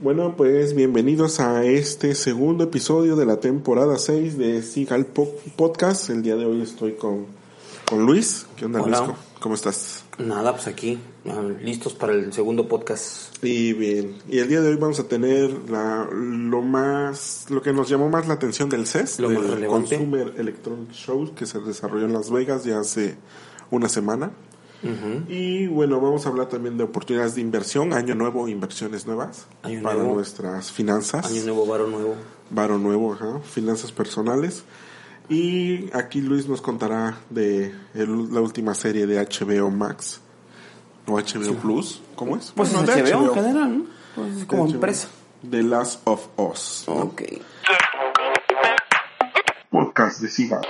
Bueno, pues bienvenidos a este segundo episodio de la temporada 6 de Sigal Podcast. El día de hoy estoy con, con Luis. ¿Qué onda, Hola. Luis? ¿Cómo estás? Nada, pues aquí, ah, listos para el segundo podcast. Y bien, y el día de hoy vamos a tener la, lo más, lo que nos llamó más la atención del CES, Lo del más relevante. Consumer Electronic Show, que se desarrolló en Las Vegas ya hace una semana. Y bueno, vamos a hablar también de oportunidades de inversión, año nuevo, inversiones nuevas Año para nuevo. nuestras finanzas. Año nuevo, varo nuevo. Varo nuevo, ajá, finanzas personales. Y aquí Luis nos contará de el- la última serie de HBO Max o HBO Plus, ¿cómo es? Pues Bueno, es de HBO en general, ¿no? Pues es como HBO. empresa. The Last of Us. ¿no? Ok. Podcast de Siga.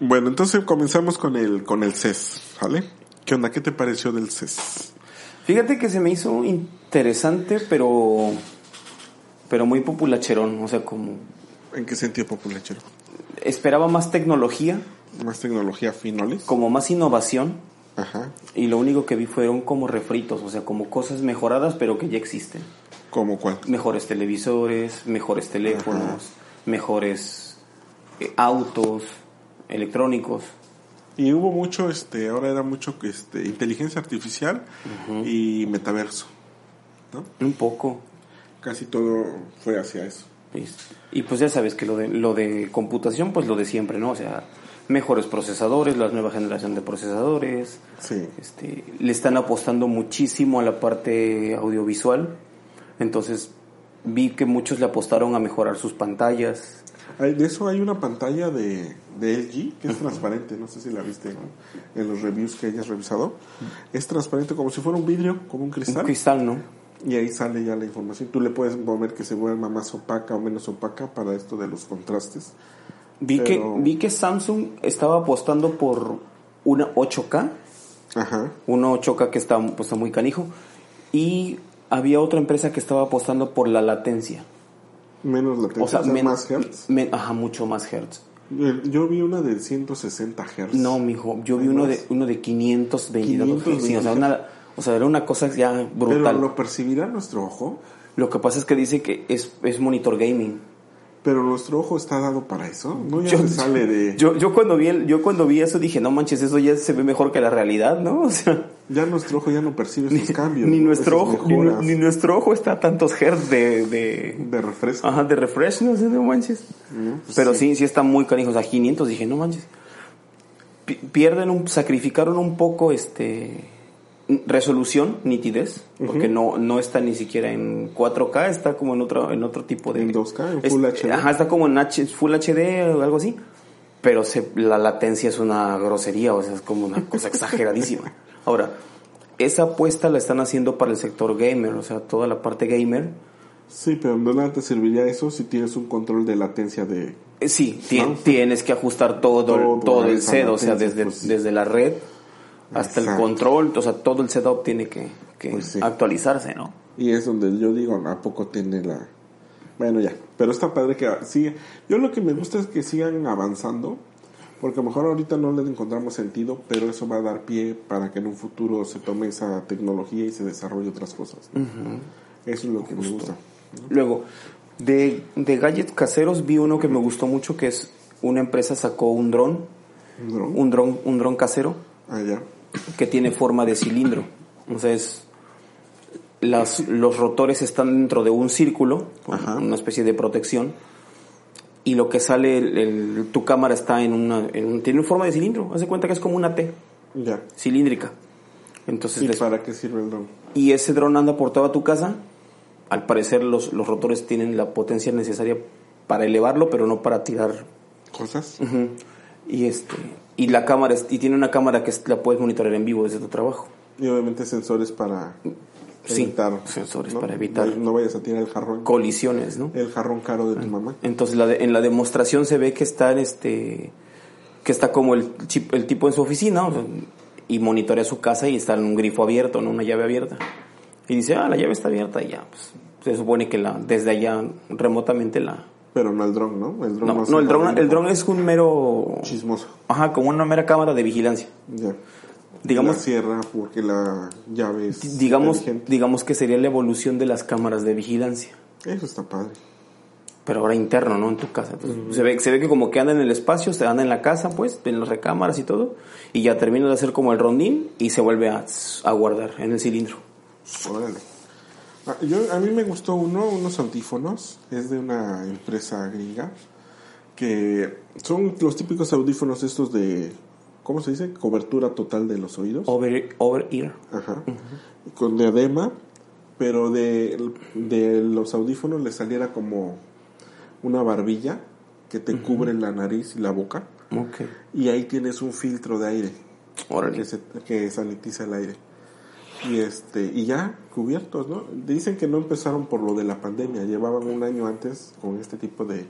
Bueno, entonces comenzamos con el con el CES, ¿vale? ¿Qué onda? ¿Qué te pareció del CES? Fíjate que se me hizo interesante, pero pero muy populacherón, o sea, como ¿En qué sentido populachero? esperaba más tecnología, Más tecnología finoles. como más innovación, Ajá. y lo único que vi fueron como refritos, o sea, como cosas mejoradas, pero que ya existen. ¿Cómo cuál? Mejores televisores, mejores teléfonos, mejores autos electrónicos. Y hubo mucho, este, ahora era mucho este, inteligencia artificial y metaverso. ¿no? Un poco. Casi todo fue hacia eso. Y pues ya sabes que lo de, lo de computación, pues lo de siempre, ¿no? O sea, mejores procesadores, la nueva generación de procesadores. Sí. Este, le están apostando muchísimo a la parte audiovisual. Entonces vi que muchos le apostaron a mejorar sus pantallas. Hay- de eso hay una pantalla de, de LG que es transparente, no sé si la viste ¿no? en los reviews que hayas revisado. Es transparente como si fuera un vidrio, como un Un cristal. cristal, ¿no? Y ahí sale ya la información. Tú le puedes mover que se vuelva más opaca o menos opaca para esto de los contrastes. Vi, Pero- que, vi que Samsung estaba apostando por una 8K. Ajá. Una 8K que está, pues, está muy canijo. Y había otra empresa que estaba apostando por la latencia. Menos latencia, O sea, o sea, men- más hertz. men- ajá, mucho más hertz. Eh, Yo vi una de 160 hertz. No, mijo, yo vi uno de, uno de 522 522. Sí, o sea, una- o sea, era una cosa ya Pero brutal. lo percibirá nuestro ojo. Lo que pasa es que dice que es, es monitor gaming. Pero nuestro ojo está dado para eso. No ya Yo- se sale de. Yo, yo cuando vi el- yo cuando vi eso dije, no manches, eso ya se ve mejor que la realidad, ¿no? O sea, Ya nuestro ojo ya no percibe esos cambios. ni nuestro ojo, ni, nuestro ojo está a tantos hertz de, de, de refresco. ajá, de refresh, no sé, no manches. ¿no? Pues Pero sí. sí, está muy canijo, o sea, 500, dije, no manches. Pi- Pierden un, sacrificaron un poco este resolución, nitidez, porque no, no está ni siquiera en 4K, está como en otro, en otro tipo de... En 2K, en Es- Full HD. Ajá, está como en H, Full HD o algo así. Pero se, la latencia es una grosería, o sea, es como una cosa exageradísima. Ahora, esa apuesta la están haciendo para el sector gamer, o sea, toda la parte gamer. Sí, pero de nada te serviría eso si tienes un control de latencia de. Eh, Sí, tienes que ajustar todo, Todo todo, el set, o sea, desde, pues desde la red hasta el control, o sea, todo el setup tiene que, que Pues sí. actualizarse, ¿no? Y es donde yo digo, ¿a poco tiene la. Bueno, ya. Pero está padre que sigue. Yo lo que me gusta es que sigan avanzando. Porque a lo mejor ahorita no le encontramos sentido, pero eso va a dar pie para que en un futuro se tome esa tecnología y se desarrolle otras cosas. Eso es lo que me gusta. Luego, de, de gadgets caseros vi uno que me gustó mucho, que es una empresa sacó un dron, ¿Un dron? un dron, un dron casero, Ah, ya. Que tiene forma de cilindro. O sea, es- las, los rotores están dentro de un círculo, Ajá. una especie de protección, y lo que sale, el- el- tu cámara está en una, en un- tiene forma de cilindro. Haz de cuenta que es como una T Ya. cilíndrica. Entonces, ¿Y les- para qué sirve el dron? y ese dron anda por toda tu casa al parecer los, los rotores tienen la potencia necesaria para elevarlo, pero no para tirar. Cosas. Y este y la cámara y tiene una cámara que la puedes monitorear en vivo desde tu trabajo. Y obviamente sensores para Sí, evitar. sensores ¿no? para evitar. No vayas a tirar el jarrón. Colisiones, ¿no? El jarrón caro de tu mamá. Entonces la de- en la demostración se ve que está este que está como el, chip- el tipo en su oficina o sea, y monitorea su casa y está en un grifo abierto, no una llave abierta. Y dice, ah, la llave está abierta y ya, pues se supone que la desde allá remotamente la Pero no el dron, ¿no? El dron No, no, no, el dron el dron es un mero Chismoso. ajá, como una mera cámara de vigilancia. Ya. Digamos La cierra porque la llave es. digamos inteligente. digamos que sería la evolución de las cámaras de vigilancia. Eso está padre. pero ahora interno, ¿no? En tu casa. Entonces, se, ve, se ve que como que anda en el espacio, se anda en la casa, pues, en las recámaras y todo, y ya termina de hacer como el rondín y se vuelve a, a guardar en el cilindro. Órale. Ah, yo, a mí me gustó uno, unos audífonos. Es de una empresa gringa. Que son los típicos audífonos estos de. ¿Cómo se dice? Cobertura total de los oídos. Over, over ear. Ajá. Con diadema. Pero de, de los audífonos le saliera como una barbilla que te cubre la nariz y la boca. Y ahí tienes un filtro de aire Órale. que, se- que sanitiza el aire. Y este y ya cubiertos, ¿no? Dicen que no empezaron por lo de la pandemia, llevaban un año antes con este tipo de,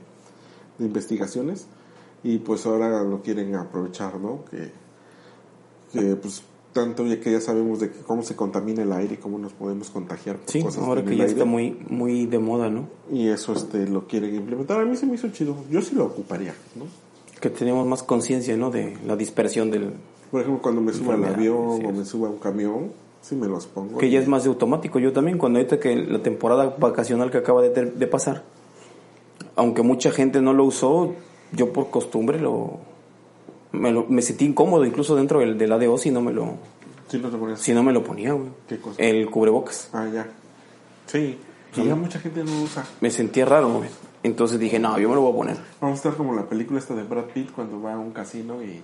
de investigaciones y pues ahora lo quieren aprovechar, ¿no? Que, que pues tanto ya que ya sabemos de que cómo se contamina el aire y cómo nos podemos contagiar por Sí, cosas ahora que ya aire. está muy, muy de moda, ¿no? y eso este lo quieren implementar. A mí se me hizo chido. Yo sí lo ocuparía, ¿no? Que tenemos más conciencia, ¿no? De la dispersión del... Por ejemplo, cuando me subo al avión o me subo a un camión, sí me los pongo. Que ya es más de automático. Yo también, cuando ahorita que la temporada vacacional que acaba de, ter- de pasar, aunque mucha gente no lo usó, yo por costumbre lo me, lo- me sentí incómodo incluso dentro del, del ADO si no me lo Sí, no te pones. si no me lo ponía, güey. ¿Qué cosa? El cubrebocas. Ah, ya. Sí. Sí. Y ya mucha gente no lo usa. Me sentía raro, güey. Entonces dije, no, yo me lo voy a poner. Vamos a estar como la película esta de Brad Pitt cuando va a un casino y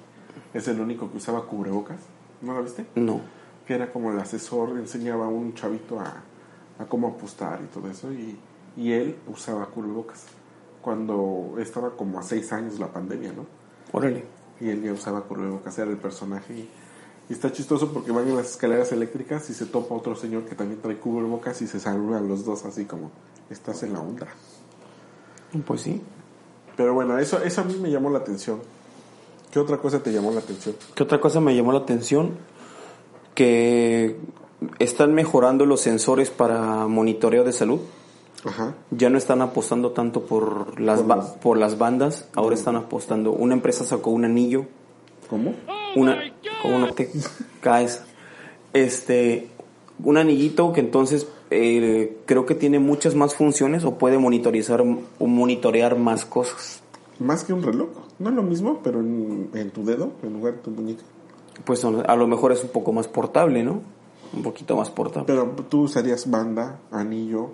es el único que usaba cubrebocas. ¿No la viste? No. Que era como el asesor, enseñaba a un chavito a, a cómo apostar y todo eso. Y, y él usaba cubrebocas. Cuando estaba como a seis años la pandemia, ¿no? Órale. Y él ya usaba cubrebocas, era el personaje. Y, y está chistoso porque van en las escaleras eléctricas y se topa otro señor que también trae cubrebocas y se saludan los dos así como, estás en la onda. Pues sí. Pero bueno, eso, eso a mí me llamó la atención. ¿Qué otra cosa te llamó la atención? ¿Qué otra cosa me llamó la atención? Que están mejorando los sensores para monitoreo de salud. Ajá. Ya no están apostando tanto por las, Por las- por las bandas, ahora están apostando. Una empresa sacó un anillo, ¿Cómo? una, como no te caes, este, un anillito que entonces eh, creo que tiene muchas más funciones o puede monitorizar o monitorear más cosas. Más que un reloj. No es lo mismo, pero en, en tu dedo, en lugar de tu muñeca. Pues a lo mejor es un poco más portable, ¿no? Un poquito más portable. Pero tú usarías banda, anillo.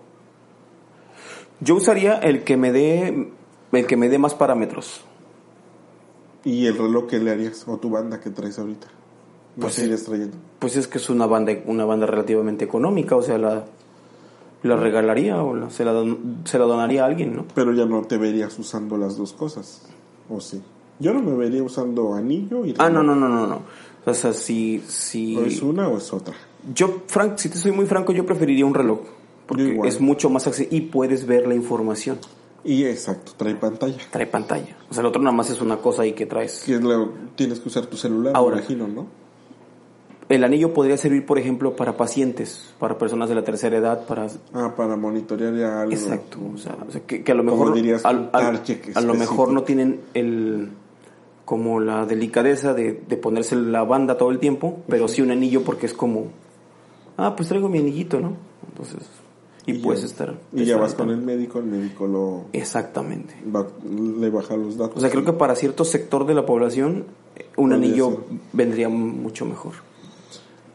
Yo usaría el que me dé el que me dé más parámetros. ¿Y el reloj que le harías? ¿O tu banda que traes ahorita? ¿No Pues sigues trayendo? Pues es que es una banda una banda relativamente económica, o sea, la la regalaría o la- se la don- se la donaría a alguien, ¿no? Pero ya no te verías usando las dos cosas. ¿O sí? Yo no me vería usando anillo y Ah, no, no, no, no. O sea, si si ¿O es una o es otra? yo Frank, si te soy muy franco, yo preferiría un reloj porque es mucho más accesible y puedes ver la información. Y exacto, trae pantalla. Trae pantalla. O sea, el otro nada más es una cosa ahí que traes. Que es lo- tienes que usar tu celular, Ahora. me imagino, ¿no? El anillo podría servir, por ejemplo, para pacientes, para personas de la tercera edad, para Ah, para monitorear ya algo. Exacto, o sea, o sea, que, que a lo mejor dirías al- al- a lo mejor no tienen el como la delicadeza de, de ponerse la banda todo el tiempo, pero sí un anillo porque es como ah, pues traigo mi anillito, ¿no? Entonces, y, Y puedes ya- estar Y ya vas con el médico, el médico lo Exactamente. va- le baja los datos. O sea, creo que para cierto sector de la población un anillo ser. vendría mucho mejor.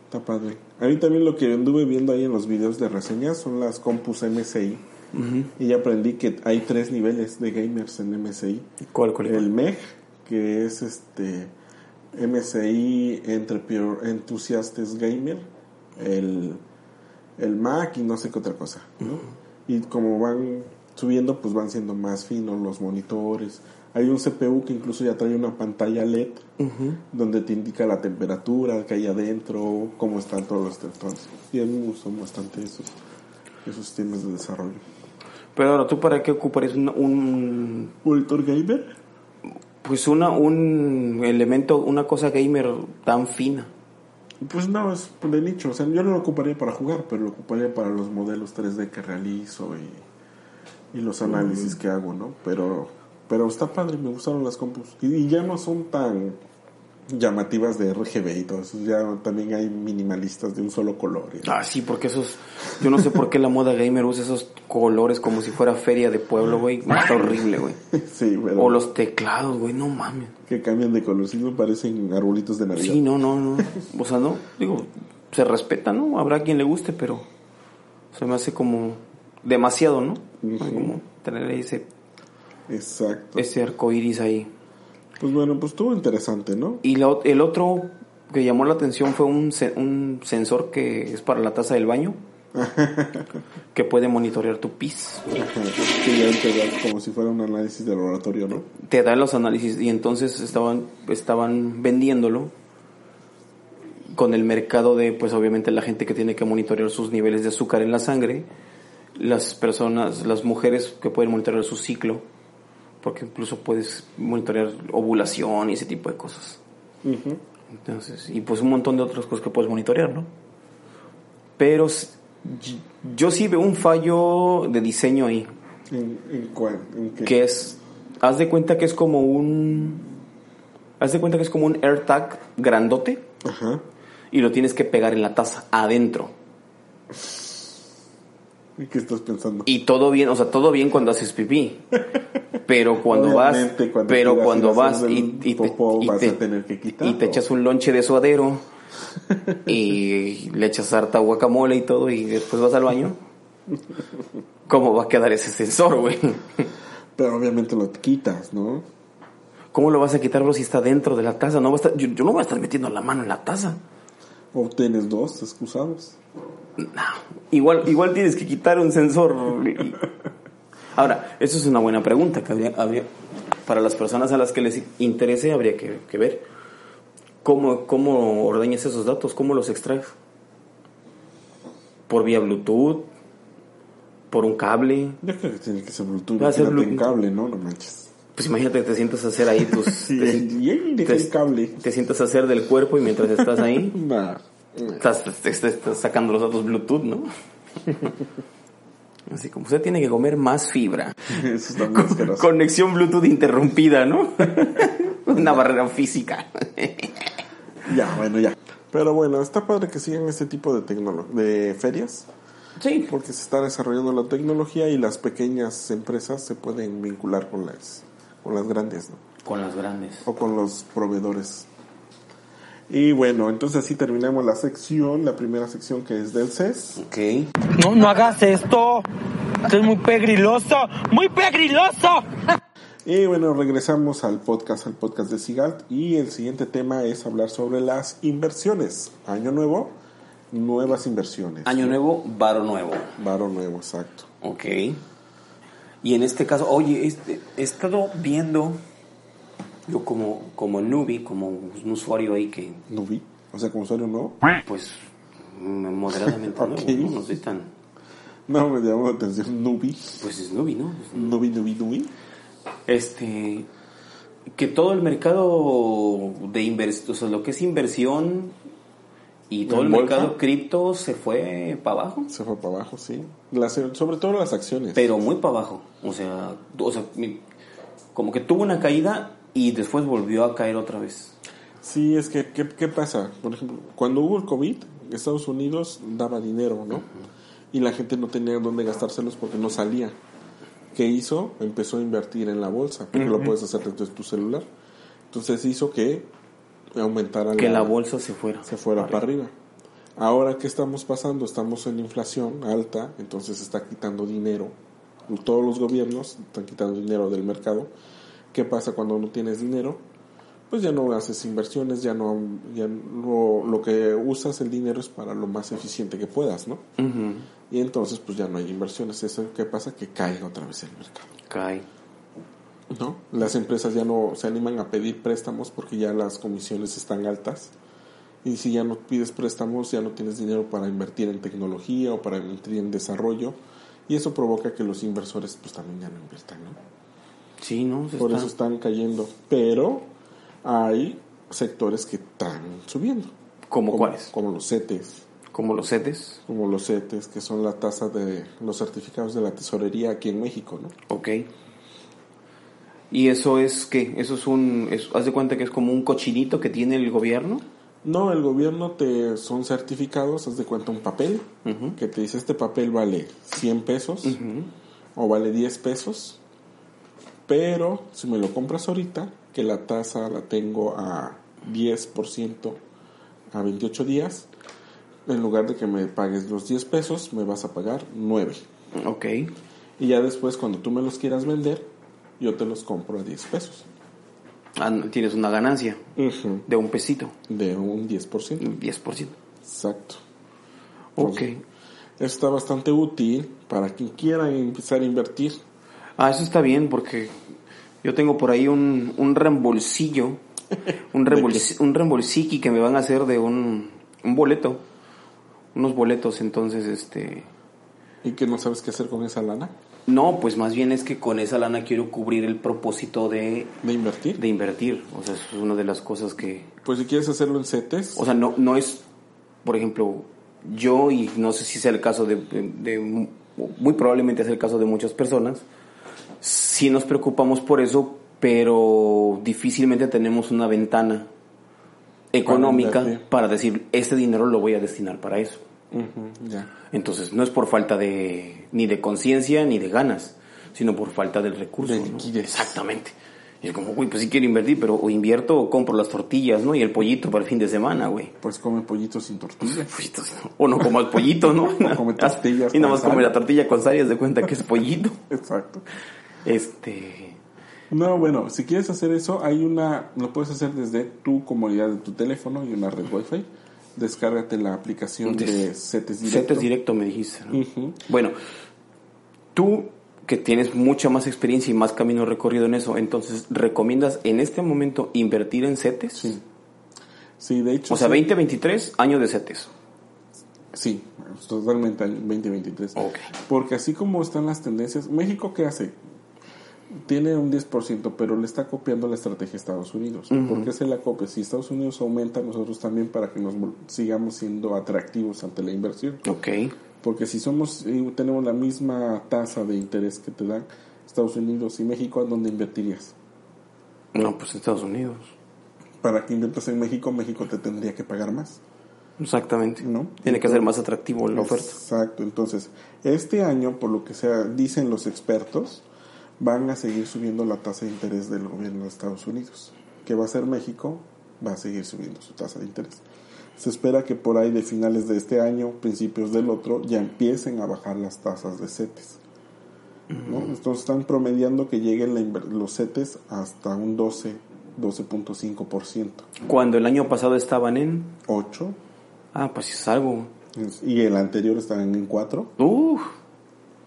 Está padre. A mí también lo que anduve viendo ahí en los videos de reseñas son las compus MSI. Y ya aprendí que hay tres niveles de gamers en MSI. ¿Cuál, cuál, cuál? El MEG, que es este MSI Entrepreneur Enthusiastes Gamer, el, el Mac y no sé qué otra cosa. ¿no? Y como van subiendo, pues van siendo más finos los monitores. Hay un CPU que incluso ya trae una pantalla LED donde te indica la temperatura que hay adentro, cómo están todos los teléfonos. Y a mí me gustan bastante esos, esos temas de desarrollo. Pero ahora, ¿tú para qué ocuparías un, un ¿Monitor gamer? Pues una, un elemento, una cosa gamer tan fina? Pues no, es de nicho. O sea, yo no lo ocuparía para jugar, pero lo ocuparía para los modelos 3D que realizo y, y los análisis que hago, ¿no? Pero, pero está padre, me gustaron las compus. Y, y ya no son tan llamativas de RGB y todo eso. Ya también hay minimalistas de un solo color. Ah, sí, porque esos. Yo no sé por qué la moda gamer usa esos colores como si fuera feria de pueblo, güey. Está horrible, güey. sí, O los teclados, güey, no mames. que cambian de color. Sí, me parecen arbolitos de Navidad. Sí, no, no, no. O sea, no, digo, se respeta, ¿no? Habrá quien le guste, pero se me hace como demasiado, ¿no? Como tener ese, Exacto. ese arco iris ahí. Pues bueno, pues estuvo interesante, ¿no? Y la ot- el otro que llamó la atención fue un, un sensor que es para la taza del baño, que puede monitorear tu pis. Sí, ya te da como si fuera un análisis de laboratorio, ¿no? te da los análisis y entonces estaban estaban vendiéndolo con el mercado de pues obviamente la gente que tiene que monitorear sus niveles de azúcar en la sangre las personas las mujeres que pueden monitorear su ciclo porque incluso puedes monitorear ovulación y ese tipo de cosas Ujú. entonces y pues un montón de otras cosas que puedes monitorear no pero yo sí veo un fallo de diseño ahí ¿En, en cuál? ¿En qué? que es, haz de cuenta que es como un, haz de cuenta que es como un AirTag grandote Ajá. y lo tienes que pegar en la taza adentro. ¿Y qué estás pensando? Y todo bien, o sea, todo bien cuando haces pipí. Pero cuando vas, cuando pero cuando vas y, y te, popó, y vas te- a tener que y quitarlo. te echas un lonche de suadero y le echas harta guacamole y todo y después vas al baño. ¿Cómo va a quedar ese sensor, güey? Pero obviamente lo quitas, ¿no? ¿Cómo lo vas a quitar, bro, si está dentro de la taza? No va a estar, yo, yo no voy a estar metiendo la mano en la taza. O tienes dos excusados. No, igual, igual tienes que quitar un sensor. Ahora, eso es una buena pregunta que habría, habría- para las personas a las que les interese habría que, que ver cómo, cómo ordeñas esos datos, cómo los extraes. Por vía Bluetooth, por un cable. Yo creo que tiene que ser Bluetooth. Va a ser Bluetooth. cable, ¿no? No manches. Pues imagínate, te sientas a hacer ahí tus... Sí, te, y te- cable. te sientas a hacer del cuerpo y mientras estás ahí, Nah. Estás, sacando los datos Bluetooth, ¿no? Así como usted tiene que comer más fibra. Eso está muy. Conexión Bluetooth interrumpida, ¿no? Una barrera física. Ya, bueno, ya. Pero bueno, está padre que sigan este tipo de tecnolo de ferias, Sí. porque se está desarrollando la tecnología y las pequeñas empresas se pueden vincular con las, con las grandes, ¿no? Con las grandes. O con los proveedores. Y bueno, entonces así terminamos la sección, la primera sección que es del CES. Ok. No, no hagas esto. Esto es muy pegriloso. ¡Muy pegriloso! Y bueno, regresamos al podcast, al podcast de Sigalt. Y el siguiente tema es hablar sobre las inversiones. Año nuevo, nuevas inversiones. Año nuevo, varo nuevo. Varo nuevo, exacto. Ok. Y en este caso, oye, este, he estado viendo, yo como, como newbie, como un usuario ahí que, Nubi, o sea, como usuario nuevo. pues, moderadamente Ok. nuevo, ¿no? No soy tan, No me llamó la atención, Nubi. pues es newbie, ¿no? Nubi, Nubi, Nubi. Este, que todo el mercado de inversión, o sea, lo que es inversión y todo ¿En el bolsa? mercado cripto se fue para abajo. Se fue para abajo, sí. Las- sobre todo las acciones. Pero muy para abajo. O sea, o sea, mi- como que tuvo una caída y después volvió a caer otra vez. Sí, es que, ¿qué, qué pasa? Por ejemplo, cuando hubo el COVID, Estados Unidos daba dinero, ¿no? Y la gente no tenía dónde gastárselos porque no salía. ¿Qué hizo? Empezó a invertir en la bolsa, porque lo puedes hacer desde tu celular. Entonces hizo que aumentara Que la bolsa se fuera. se fuera para arriba. Ahora, ¿qué estamos pasando? Estamos en inflación alta, entonces está quitando dinero. Todos los gobiernos están quitando dinero del mercado. ¿Qué pasa cuando no tienes dinero? pues ya no haces inversiones, ya no, ya lo, lo que usas el dinero es para lo más eficiente que puedas, ¿no? Ujú. Y entonces pues ya no hay inversiones. Eso qué pasa que cae otra vez el mercado. Cae. ¿no? Las empresas ya no se animan a pedir préstamos porque ya las comisiones están altas. Y si ya no pides préstamos, ya no tienes dinero para invertir en tecnología o para invertir en desarrollo. Y eso provoca que los inversores pues también ya no inviertan, ¿no? Sí, ¿no? Se Por está- eso están cayendo. Pero hay sectores que están subiendo. ¿Cómo como, cuáles? Como los CETES. Como los CETES. Como los CETES, que son la tasa de los certificados de la tesorería aquí en México, ¿no? Ok. ¿Y eso es qué? ¿Eso es un... es- haz de cuenta que es como un cochinito que tiene el gobierno? No, el gobierno te son certificados, haz de cuenta un papel que te dice este papel vale 100 pesos o vale 10 pesos, pero si me lo compras ahorita, que la tasa la tengo a 10% a 28 días, en lugar de que me pagues los 10 pesos, me vas a pagar 9. Ok. Y ya después cuando tú me los quieras vender, yo te los compro a 10 pesos. Ah, tienes una ganancia de un pesito, De un 10%. un 10%. Exacto. Ok. Está bastante útil para quien quiera empezar a invertir. Ah, eso está bien porque yo tengo por ahí un, un reembolsillo, un, reembols, un reembolsiqui que me van a hacer de un, un boleto, unos boletos, entonces este... ¿Y que no sabes qué hacer con esa lana? No, pues más bien es que con esa lana quiero cubrir el propósito de, ¿De invertir? de invertir, o sea, eso es una de las cosas que... Pues si quieres hacerlo en CETES, O sea, no, no es, por ejemplo, yo, y no sé si sea el caso de, de- de- muy probablemente es el caso de muchas personas, sí nos preocupamos por eso, pero difícilmente tenemos una ventana económica para decir, este dinero lo voy a destinar para eso. Entonces, no es por falta de, ni de conciencia ni de ganas, sino por falta del recurso. De ¿no? Exactamente. Y es como, uy, pues sí quiero invertir, pero o invierto o compro las tortillas, ¿no? Y el pollito para el fin de semana, güey. Pues come pollito sin tortilla. Pollitos, ¿no? O no comas pollito, ¿no? O come tortillas Y nada más come la tortilla con sal y de cuenta que es pollito. Exacto. Este. No, bueno, si quieres hacer eso, hay una, lo puedes hacer desde tu comodidad de tu teléfono y una red Wi-Fi. Descárgate la aplicación de CETES Directo. CETES directo me dijiste. Bueno, tú que tienes mucha más experiencia y más camino recorrido en eso, entonces, ¿recomiendas en este momento invertir en CETES? Sí. Sí, de hecho. O sea, sí. 2023, año de CETES. Sí, totalmente año 2023. Ok. Porque así como están las tendencias, México qué hace? Tiene un 10%, pero le está copiando la estrategia a Estados Unidos. ¿Por qué se la copia? Si Estados Unidos aumenta, nosotros también para que nos sigamos siendo atractivos ante la inversión. Ok. Porque si somos eh, tenemos la misma tasa de interés que te dan Estados Unidos y México, ¿a dónde invertirías? No, pues Estados Unidos. Para que inviertas en México, México te tendría que pagar más. Exactamente. ¿No? Tiene que ser más atractivo la oferta. Exacto, entonces, este año, por lo que sea, dicen los expertos, van a seguir subiendo la tasa de interés del gobierno de Estados Unidos. ¿Qué va a hacer México? Va a seguir subiendo su tasa de interés. Se espera que por ahí de finales de este año, principios del otro, ya empiecen a bajar las tasas de CETES. ¿no? Entonces están promediando que lleguen la los CETES hasta un 12, 12.5%. Cuando el año pasado estaban en... 8 Ah, pues es algo. y el anterior estaban en 4. Uf,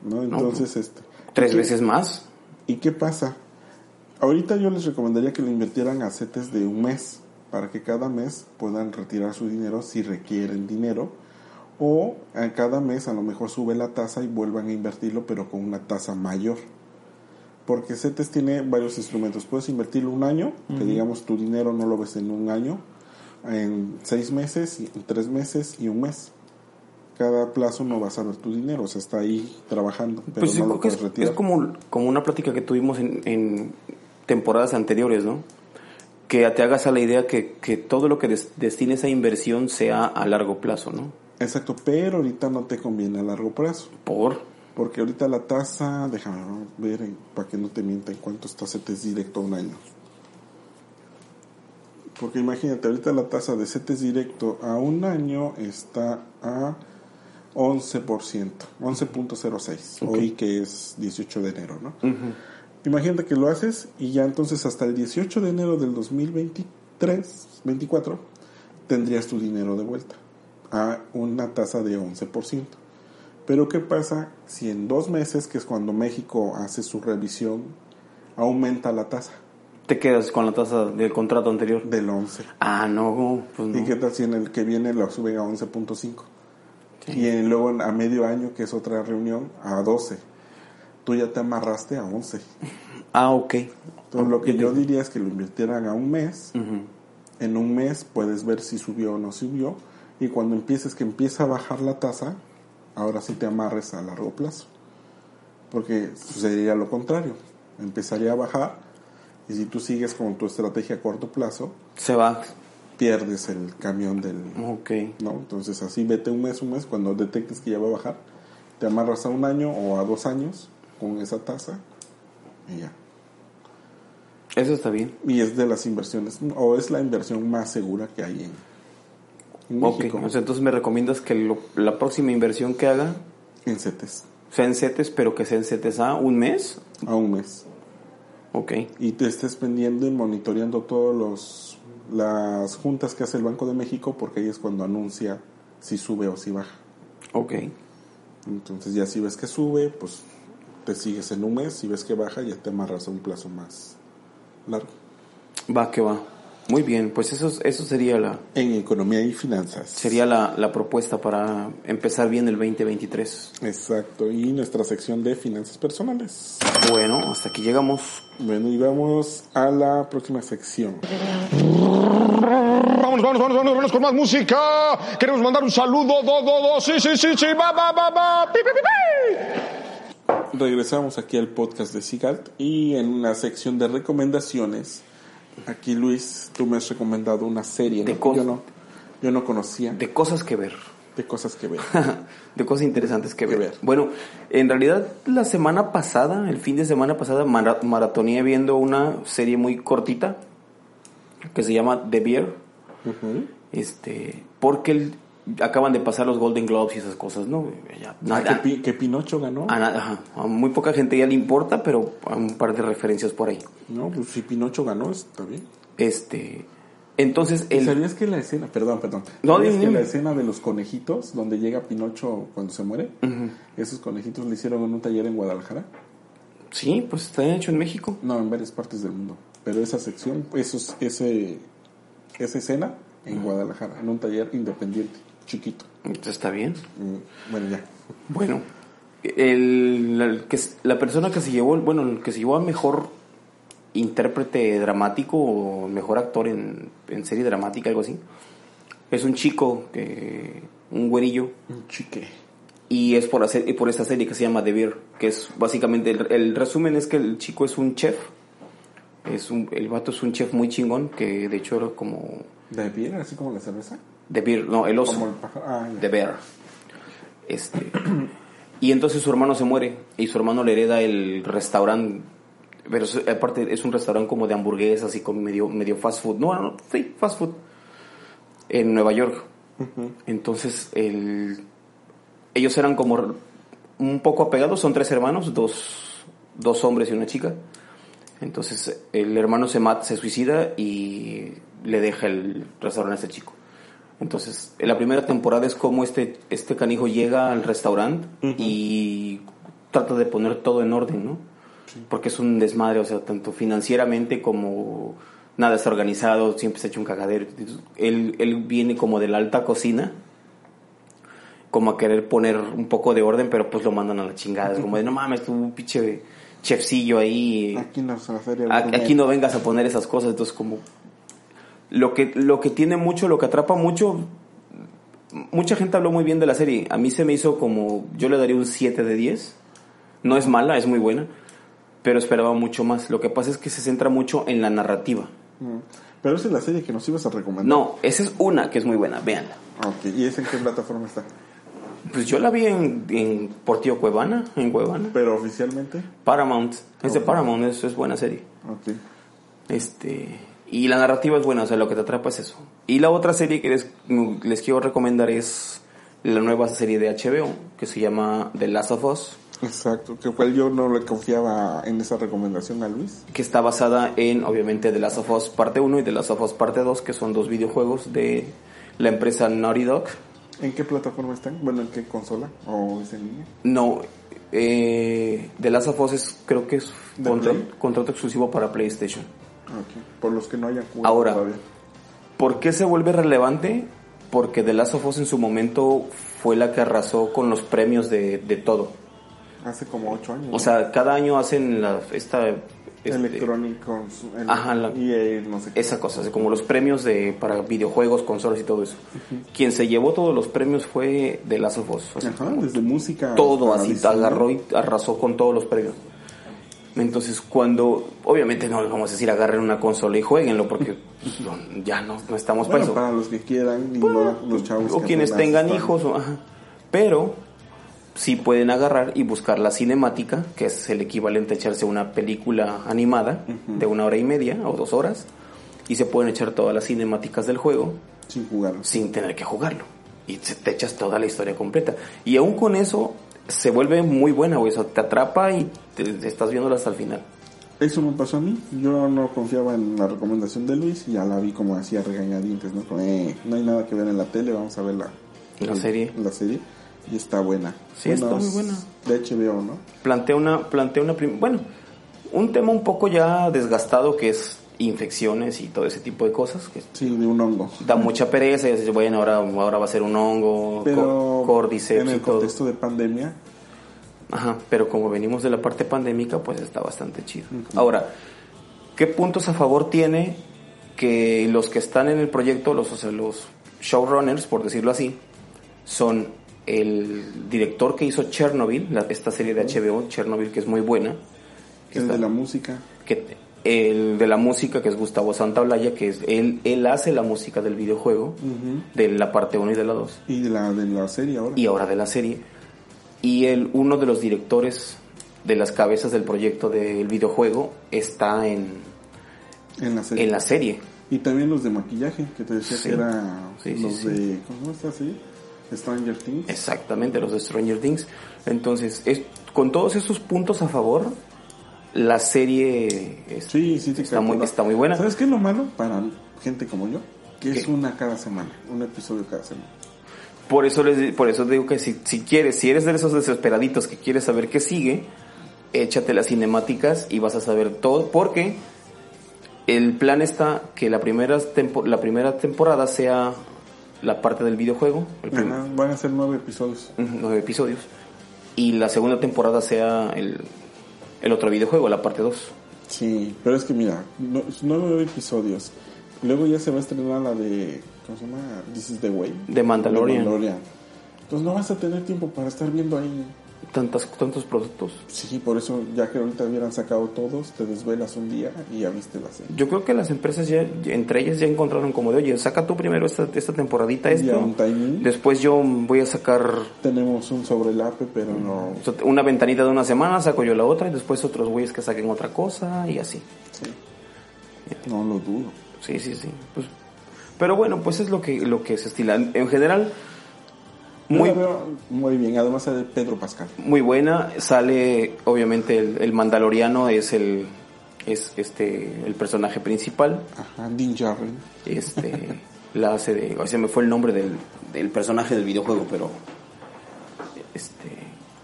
¿no? Entonces, este... tres ¿qué- veces más. ¿Y qué pasa? Ahorita yo les recomendaría que lo invirtieran a CETES de un mes, para que cada mes puedan retirar su dinero si requieren dinero, o a cada mes a lo mejor sube la tasa y vuelvan a invertirlo, pero con una tasa mayor. Porque CETES tiene varios instrumentos. Puedes invertirlo un año, que digamos tu dinero no lo ves en un año, en seis meses, y- en tres meses y un mes. Cada plazo no vas a ver tu dinero, o sea, está ahí trabajando, pero Pues no lo puedes es, retirar. es como, como una plática que tuvimos en, en temporadas anteriores, ¿no? Que te hagas a la idea que, que todo lo que des- destines a inversión sea a largo plazo, ¿no? Exacto, pero ahorita no te conviene a largo plazo. Por... Porque ahorita la tasa, déjame ver en- para que no te mienta en cuánto está CETES directo a un año. Porque imagínate, ahorita la tasa de CETES directo a un año está a 11%, 11.06, hoy que es 18 de enero, ¿no? Imagínate que lo haces y ya entonces hasta el 18 de enero del 2023, 24, tendrías tu dinero de vuelta a una tasa de 11%. Pero ¿qué pasa si en dos meses, que es cuando México hace su revisión, aumenta la tasa Te quedas con la tasa del contrato anterior. del 11? Ah, no, pues no. ¿Y qué tal si en el que viene lo suben a 11.5? Y en- luego a medio año, que es otra reunión, a 12. Tú ya te amarraste a 11. Ah, ok. Entonces lo que yo diría es que lo invirtieran a un mes. En un mes puedes ver si subió o no subió. Y cuando empieces que empieza a bajar la tasa, ahora sí te amarres a largo plazo. Porque sucedería lo contrario. Empezaría a bajar. Y si tú sigues con tu estrategia a corto plazo, Se va. Pierdes el camión del, Ok. ¿no? Entonces así vete un mes, un mes, cuando detectes que ya va a bajar, te amarras a un año o a dos años con esa tasa y ya. Eso está bien. Y es de las inversiones, o es la inversión más segura que hay en, en Ok. México, O sea, entonces me recomiendas que lo- la próxima inversión que haga en CETES, sea en CETES, pero que sea en CETES a un mes. a un mes. Ok. Y te estés pendiendo y monitoreando todos los las juntas que hace el Banco de México porque ahí es cuando anuncia si sube o si baja. Ok. Entonces ya si ves que sube, pues te sigues en un mes, si ves que baja ya te amarras a un plazo más largo. Va que va. Muy bien, pues eso, eso sería la En economía y finanzas. sería la, la propuesta para empezar bien el 2023. Exacto, y nuestra sección de finanzas personales. Bueno, hasta aquí llegamos. Bueno, y vamos a la próxima sección. Vamos, vamos, vamos, vamos, vamos con más música. Queremos mandar un saludo, do, do, do, sí, sí, sí, sí, va, va, va, va, pi, pi, pi, pi. Regresamos aquí al podcast de Sigalt y en una sección de recomendaciones. Aquí Luis, tú me has recomendado una serie De ¿no? cos- yo no, yo no conocía de, De cosas que ver. cosas que ver. de cosas interesantes que ver. ver. Bueno, en realidad la semana pasada, el fin de semana pasada, mara- maratoneé viendo una serie muy cortita que se llama The Bear. Este, porque el- acaban de pasar los Golden Globes y esas cosas, ¿no? Ya, Ah, nada- que, Pi- que Pinocho ganó. a, nada- ajá, a muy poca gente ya le importa, pero a un par de referencias por ahí. No, pues si Pinocho ganó, está bien. Este, entonces ¿Y el ¿Sabías que la escena, perdón, perdón, No, ¿sabías que la escena de los conejitos, donde llega Pinocho cuando se muere, esos conejitos le hicieron en un taller en Guadalajara? sí, pues está hecho en México. No, en varias partes del mundo. Pero esa sección, esos, ese, esa escena en Guadalajara, en un taller independiente, chiquito. Está bien. Mm, Bueno, ya. Bueno, el, el que, la persona que se llevó, bueno, el que se llevó a mejor intérprete dramático o mejor actor en, en serie dramática, algo así, es un chico, que, un güerillo, Un chique. y es por, hacer, por esta serie que se llama The Bear, que es básicamente, el, el resumen es que el chico es un chef, es un, el vato es un chef muy chingón, que de hecho era como ¿De piedra, así como la cerveza? The Bear, no, el oso. El. Ah. The Bear. Este, y entonces su hermano se muere y su hermano le hereda el restaurante. Pero es- aparte es un restaurante como de hamburguesas y con medio, medio fast food. No, no, sí, fast food. En Nueva York. Entonces el, ellos eran como un poco apegados. Son tres hermanos, dos, dos hombres y una chica. Entonces el hermano se mata, se suicida y le deja el restaurante a este chico. Entonces, en la primera temporada es como este, este canijo llega al restaurante y trata de poner todo en orden, ¿no? Porque es un desmadre, o sea, tanto financieramente como nada está organizado, siempre se echa un cagadero. Él, él viene como de la alta cocina, como a querer poner un poco de orden, pero pues lo mandan a la chingada. Es como de, no mames, tú un pinche chefcillo ahí. Aquí en la feria. A- Aquí no vengas a poner esas cosas, entonces como lo que lo que tiene mucho, lo que atrapa mucho, mucha gente habló muy bien de la serie. A mí se me hizo como yo le daría un 7 de 10. No es mala, es muy buena, pero esperaba mucho más. Lo que pasa es que se centra mucho en la narrativa. Mm. Pero esa es la serie que nos ibas a recomendar. No, esa es una que es muy buena, véanla. Ok, ¿y esa en qué plataforma está? Pues yo la vi en, en Portillo Cuevana, en Cuevana. Pero oficialmente. Paramount, es de Paramount, eso es buena serie. Ok. Este, y la narrativa es buena, o sea, lo que te atrapa es eso. Y la otra serie que les, les quiero recomendar es la nueva serie de HBO, que se llama The Last of Us. Exacto, que cual yo no le confiaba en esa recomendación a Luis. que está basada en, obviamente, The Last of Us Parte 1 y The Last of Us Parte 2, que son dos videojuegos de la empresa Naughty Dog. ¿En qué plataforma están? Bueno, ¿en qué consola? ¿O es en línea? No, eh, The Last of Us es, creo que es ¿De contra- contrato exclusivo para PlayStation. Por los que no hayan jugado Ahora. todavía. ¿Por qué se vuelve relevante? Porque The Last of Us en su momento fue la que arrasó con los premios de, de todo. Hace como ocho años. O sea, cada año hacen la, esta... este, Electronic Cons- el- Ajá, la- EA, no sé qué. esa cosa, así como los premios de para videojuegos, consolas y todo eso. Quien se llevó todos los premios fue The Last of Us. Ajá, desde música. todo así, agarró y arrasó con todos los premios. Entonces, cuando, obviamente no les vamos a decir agarren una consola y jueguenlo, porque pues, no, ya no, no estamos para Bueno, eso. para los que quieran y no los chavos. o que quienes tengan hijos, o- ajá. pero sí pueden agarrar y buscar la cinemática, que es el equivalente a echarse una película animada de una hora y media o dos horas, y se pueden echar todas las cinemáticas del juego Sin jugar. sin tener que jugarlo. Y te echas toda la historia completa. Y aún con eso se vuelve muy buena, güey. O sea, te atrapa y te, te estás viéndola hasta el final. Eso me pasó a mí. Yo no confiaba en la recomendación de Luis y ya la vi como hacía regañadientes, ¿no? Como, eh, no hay nada que ver en la tele, vamos a ver la, La serie. La serie. Y está buena. Sí, está muy buena. De HBO, ¿no? Plantea una, plantea una bueno, un tema un poco ya desgastado que es infecciones y todo ese tipo de cosas que Sí, de un hongo. da mucha pereza y dices, bueno, ahora, ahora va a ser un hongo, Pero co- cordyceps en y el todo. contexto de pandemia, Ajá, pero como venimos de la parte pandémica, pues está bastante chido. Ahora, ¿qué puntos a favor tiene que los que están en el proyecto, los, o sea, los showrunners, por decirlo así, son el director que hizo Chernobyl, la- esta serie de HBO, Chernobyl, que es muy buena, que, el está- de la música. que el de la música, que es Gustavo Santaolalla, que es él, él hace la música del videojuego, de la parte 1 y de la 2 Y de la, de la serie ahora. y ahora de la serie. Y el, uno de los directores de las cabezas del proyecto del videojuego está en, en la serie. en la serie. Y también los de maquillaje, que te decía Sí. que era Sí, sí, los sí. de... ¿Cómo está así? Stranger Things. Exactamente, los de Stranger Things. Entonces, es, con todos esos puntos a favor, la serie es- Sí, sí, te está, muy, está muy buena. ¿Sabes qué es lo malo para gente como yo? Que es una cada semana, un episodio cada semana. Por eso les, por eso digo que si, si quieres, si eres de esos desesperaditos que quieres saber qué sigue, échate las cinemáticas y vas a saber todo, porque el plan está que la primera, tempo- la primera temporada sea la parte del videojuego, el Ajá, van a ser nueve episodios. Nueve episodios, y la segunda temporada sea el, el otro videojuego, la parte 2. Sí, pero es que mira, no, nueve episodios. Luego ya se va a estrenar la de... ¿Cómo se llama? This is the Way. De Mandalorian. De Mandalorian. Entonces no vas a tener tiempo para estar viendo ahí. Tantas, tantos productos. Sí, por eso ya que ahorita hubieran sacado todos, te desvelas un día y ya viste la serie. Yo creo que las empresas ya, entre ellas ya encontraron como de, oye, saca tú primero esta, esta temporadita esto. un timing. Después yo voy a sacar Tenemos un sobrelape, pero no... una ventanita de una semana, saco yo la otra y después otros güeyes que saquen otra cosa y así. Sí. No lo dudo. Sí, sí, sí. Pues, pero bueno, pues es lo que, lo que se estila. En general, Muy, muy, bien, además sale Pedro Pascal. muy buena. Sale, obviamente, el, el Mandaloriano es el, es este, el personaje principal. Ajá, Dean Jarren. Este, la hace de, o sea, me fue el nombre del, del personaje del videojuego, pero, este,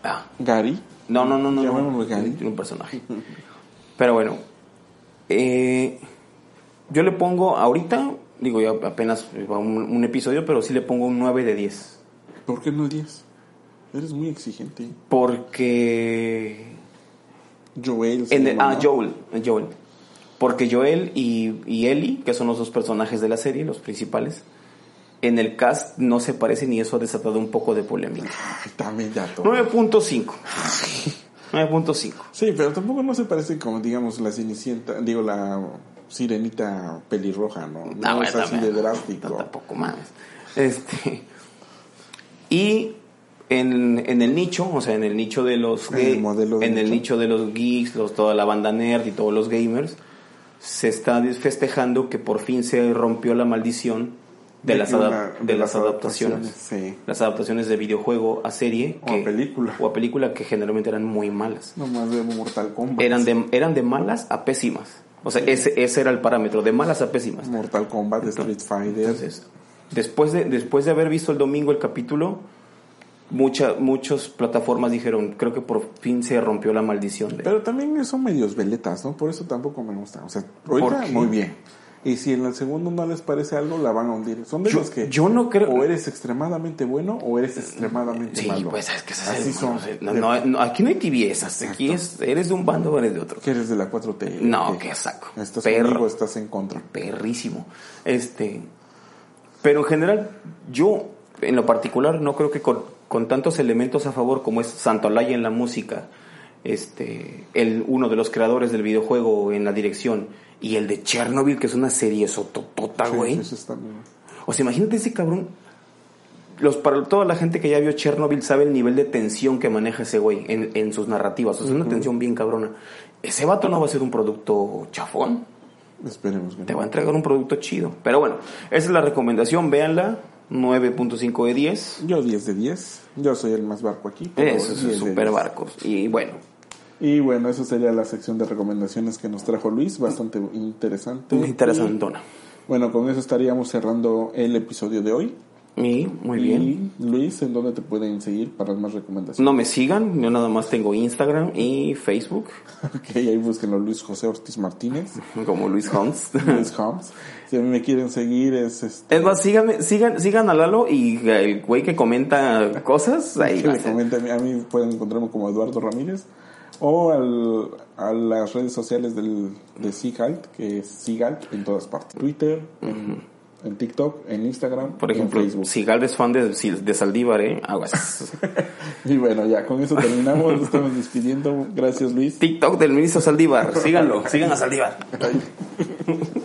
ah, Gary. No, no, no, no. No. Gary. Un personaje. Pero bueno. eh, yo le pongo ahorita, digo, ya apenas un, un episodio, pero sí le pongo un 9 de 10. ¿Por qué no el 10? Eres muy exigente. Porque. Joel. en el- ah, ¿no? Joel. Joel. Porque Joel y, y Ellie, que son los dos personajes de la serie, los principales, en el cast no se parecen y eso ha desatado un poco de polémica. Ay, también ya todo. 9.5. 9.5. Sí, pero tampoco no se parece como, digamos, la Cenicienta, digo, la Sirenita pelirroja, ¿no? No Ah, bueno, es así de drástico. no, Tampoco más. Este, y en, en el nicho, o sea, en el nicho de los En el gay- de en el nicho. de los geeks, los, toda la banda nerd y todos los gamers, se está festejando que por fin se rompió la maldición de, De las, que una- de las adaptaciones. Sí. Las adaptaciones de videojuego a serie. O a película. O a película que generalmente eran muy malas. Nomás de Mortal Kombat. Eran de, eran de malas a pésimas. O sea, ese, ese era el parámetro, de malas a pésimas. Mortal Kombat, Street Fighter. Entonces, después de, después de haber visto el domingo el capítulo, mucha, muchas plataformas dijeron, creo que por fin se rompió la maldición. de- Pero también son medios veletas, ¿no? Por eso tampoco me gusta. O sea, ¿Por ahorita muy bien. Y si en el segundo no les parece algo, la van a hundir. Son de Yo- los que yo no creo- o eres extremadamente bueno o eres extremadamente Sí, malo. pues es que Así el- son. no, no, no, aquí no hay tibiezas, aquí es, eres de un bando o eres de otro. Que eres de la 4T. No, que qué saco. Estás Perro. conmigo, estás en contra. perrísimo. Este, pero en general, yo en lo particular no creo que con, con tantos elementos a favor como es Santolaya en la música, este, el uno de los creadores del videojuego en la dirección y el de Chernobyl que es una serie sototota, güey. sí, sí. O sea, imagínate ese cabrón. Los, para toda la gente que ya vio Chernobyl sabe el nivel de tensión que maneja ese güey en, en sus narrativas. O sea, una tensión bien cabrona. Ese vato no va a ser un producto chafón. Esperemos que Te va a entregar un producto chido. Pero bueno, esa es la recomendación. Véanla. 9.5 de 10. Yo 10 de 10. Yo soy el más barco aquí. Eso 10 de es super 10. barcos. Y bueno, Y bueno, eso sería la sección de recomendaciones que nos trajo Luis. Bastante interesante. interesantona. Y, bueno, con eso estaríamos cerrando el episodio de hoy. Y muy bien. Y Luis, ¿en dónde te pueden seguir para más recomendaciones? No me sigan. Yo nada más tengo Instagram y Facebook. Ok, ahí búsquenlo Luis José Ortiz Martínez. Como Luis Holmes. Luis Holmes. Si a mí me quieren seguir es este... Es más, síganme, sigan, sigan a Lalo y el güey que comenta cosas. Ahí va a comenten, a mí pueden encontrarme como Eduardo Ramírez o al, a las redes sociales del, de Sigalt, que es Sigalt en todas partes. Twitter, en, en TikTok, en Instagram, Por y en ejemplo, Facebook. si Gal es fan de, de Saldívar, ¿eh? Aguas. Y bueno, ya con eso terminamos, nos estamos despidiendo. Gracias Luis. TikTok del ministro Saldívar. Síganlo, sigan a Saldívar.